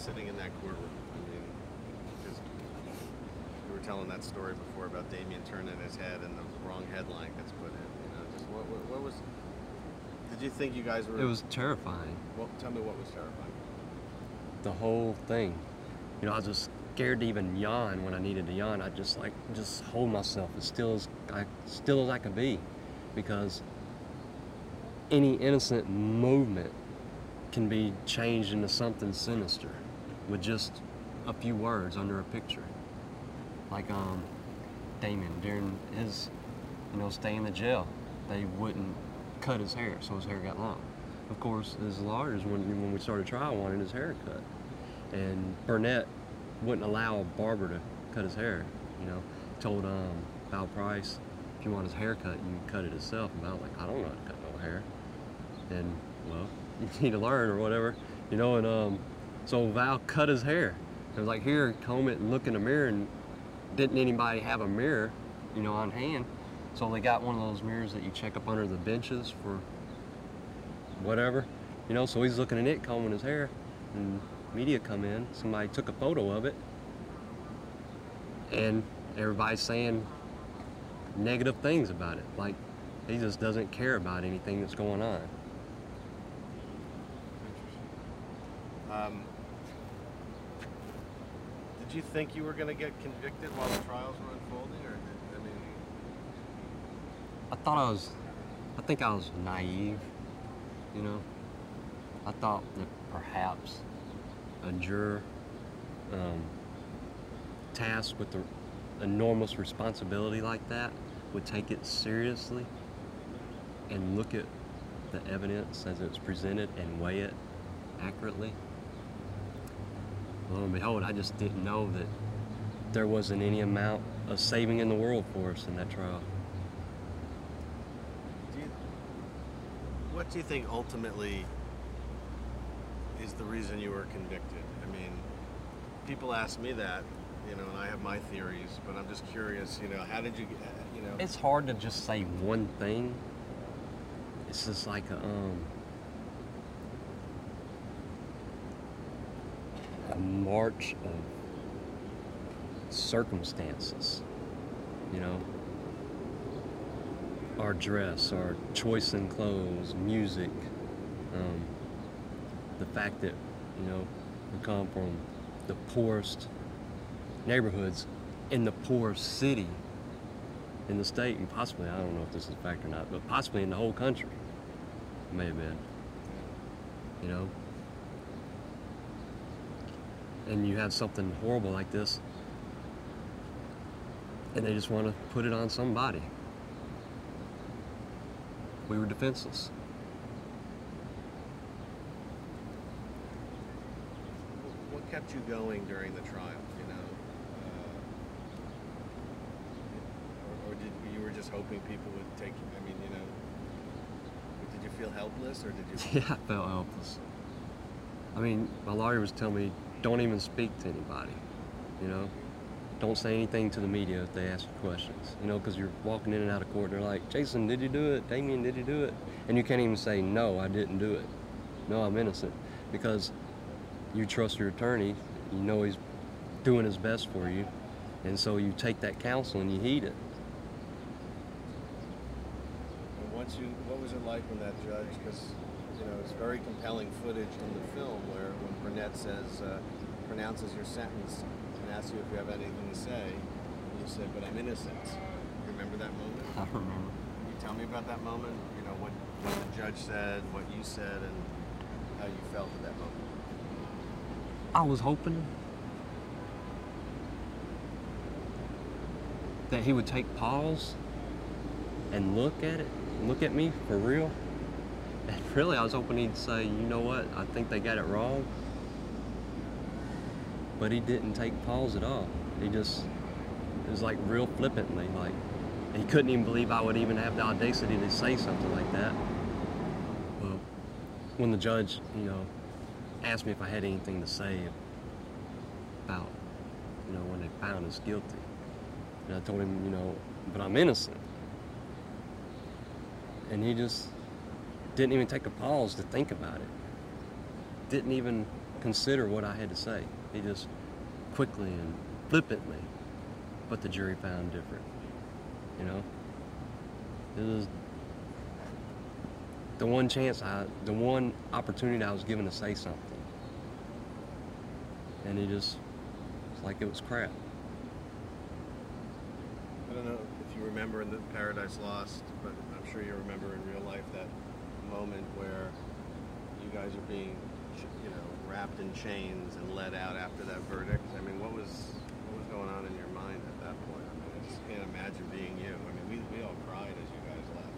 sitting in that courtroom? I mean, because you were telling that story before about Damien turning his head and the wrong headline gets put in. You know, just what, what, what was? Did you think you guys were? It was terrifying. Well, tell me what was terrifying. The whole thing. You know, I was just scared to even yawn when I needed to yawn. I just like just hold myself as still as I still as I could be, because any innocent movement can be changed into something sinister with just a few words under a picture. Like um, Damien during his, you know, stay in the jail, they wouldn't cut his hair, so his hair got long. Of course, his lawyers, when, when we started trial, wanted his hair cut. And Burnett wouldn't allow a barber to cut his hair, you know. Told um, Val Price, if you want his hair cut, you cut it yourself. And Val like, I don't know how to cut no hair. And, well, you need to learn or whatever, you know. And um, so Val cut his hair. It was like, here, comb it and look in the mirror. And didn't anybody have a mirror, you know, on hand. So they got one of those mirrors that you check up under the benches for whatever, you know. So he's looking at it, combing his hair, and media come in. Somebody took a photo of it, and everybody's saying negative things about it. Like he just doesn't care about anything that's going on. Um, did you think you were going to get convicted while the trials were unfolding, or did, I mean? I thought I was, I think I was naive, you know. I thought that perhaps a juror um, tasked with the enormous responsibility like that would take it seriously and look at the evidence as it's presented and weigh it accurately. Lo and behold, I just didn't know that there wasn't any amount of saving in the world for us in that trial. Do you, what do you think ultimately is the reason you were convicted? I mean, people ask me that, you know, and I have my theories, but I'm just curious, you know, how did you, get- you know? It's hard to just say one thing. It's just like a, um, a march of circumstances, you know. Our dress, our choice in clothes, music, um, the fact that, you know, we come from the poorest neighborhoods in the poorest city in the state and possibly, I don't know if this is a fact or not, but possibly in the whole country. May have been. You know? And you have something horrible like this, and they just want to put it on somebody. We were defenseless. what kept you going during the trial, you know? Uh, or, or did you were just hoping people would take, you I mean, you know, did you feel helpless or did you? Yeah, I felt helpless. I mean, my lawyer was telling me, don't even speak to anybody, you know? Don't say anything to the media if they ask you questions, you know, because you're walking in and out of court and they're like, Jason, did you do it? Damien, did you do it? And you can't even say, no, I didn't do it. No, I'm innocent. Because you trust your attorney, you know he's doing his best for you, and so you take that counsel and you heed it. And once you, what was it like when that judge, because, you know, it's very compelling footage in the film where when Burnett says, uh, pronounces your sentence and asks you if you have anything to say, you said, but I'm innocent. You remember that moment? I remember. Can you tell me about that moment? You know, what, what the judge said, what you said, and how you felt at that moment. I was hoping that he would take pause and look at it, look at me for real. And really, I was hoping he'd say, you know what, I think they got it wrong. But he didn't take pause at all. He just, it was like real flippantly, like, he couldn't even believe I would even have the audacity to say something like that. Well, when the judge, you know, asked me if I had anything to say about, you know, when they found us guilty. And I told him, you know, but I'm innocent. And he just didn't even take a pause to think about it. Didn't even consider what I had to say. He just quickly and flippantly, but the jury found different. You know, it was the one chance I, the one opportunity I was given to say something, and he just, it's like it was crap. I don't know if you remember in the Paradise Lost, but I'm sure you remember in real life that moment where you guys are being, you know, wrapped in chains and let out after that verdict. I mean, what was what was going on in your mind at that point? I mean, I just can't imagine being you. I mean, we, we all cried as you guys left.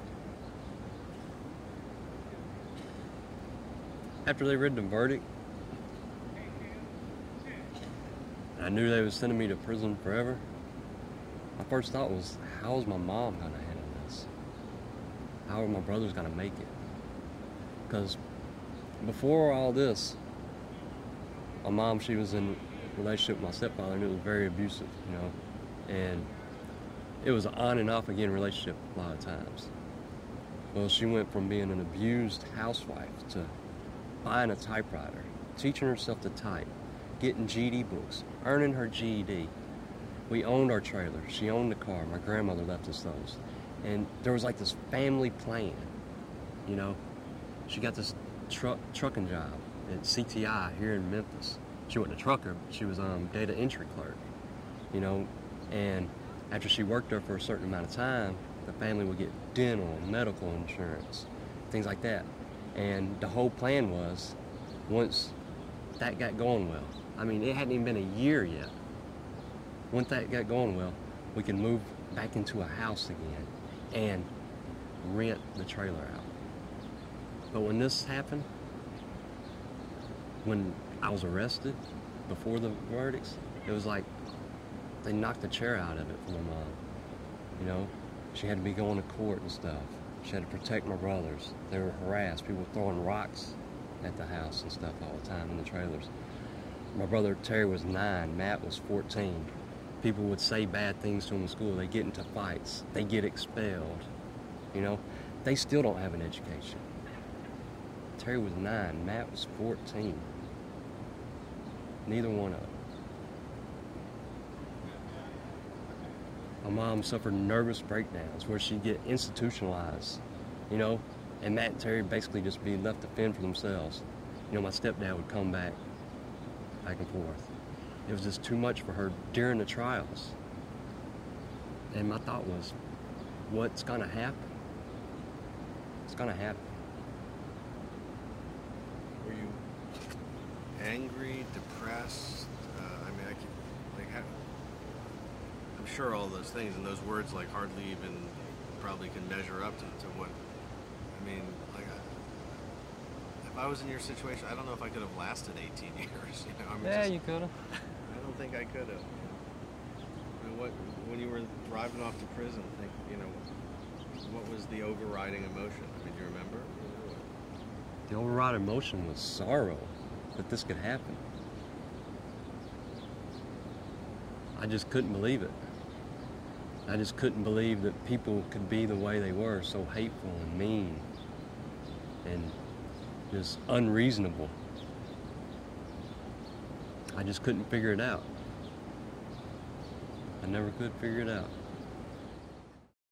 After they read the verdict, I knew they was sending me to prison forever. My first thought was, how is my mom gonna handle this? How are my brothers gonna make it? Because before all this, my mom, she was in a relationship with my stepfather, and it was very abusive, you know, and it was an on and off again relationship a lot of times. Well, she went from being an abused housewife to buying a typewriter, teaching herself to type, getting GED books, earning her GED. We owned our trailer. She owned the car. My grandmother left us those. And there was like this family plan, you know. She got this truck trucking job at CTI here in Memphis. She wasn't a trucker, but she was um data entry clerk, you know. And after she worked there for a certain amount of time, the family would get dental, medical insurance, things like that. And the whole plan was, once that got going well, I mean, it hadn't even been a year yet. Once that got going well, we could move back into a house again and rent the trailer out. But when this happened, when I was arrested before the verdicts, it was like they knocked the chair out of it for my mom. You know, she had to be going to court and stuff. She had to protect my brothers. They were harassed. People were throwing rocks at the house and stuff all the time in the trailers. My brother Terry was nine. Matt was 14. People would say bad things to him in school. They get into fights. They get expelled. You know, they still don't have an education. Terry was nine. Matt was 14. Neither one of them. My mom suffered nervous breakdowns where she'd get institutionalized, you know, and Matt and Terry basically just be left to fend for themselves. You know, my stepdad would come back, back and forth. It was just too much for her during the trials. And my thought was, what's gonna happen? It's gonna happen. Were you angry, depressed? Uh, I mean, I can, like, how, I'm sure all those things and those words like hardly even probably can measure up to, to what. I mean, like, I, if I was in your situation, I don't know if I could have lasted 18 years. You know, I mean, Yeah, just- you could have. I don't think I could have. I mean, what when you were driving off to prison? Think you know, what was the overriding emotion? I mean, do you remember? The overriding emotion was sorrow that this could happen. I just couldn't believe it. I just couldn't believe that people could be the way they were, so hateful and mean and just unreasonable. I just couldn't figure it out. I never could figure it out.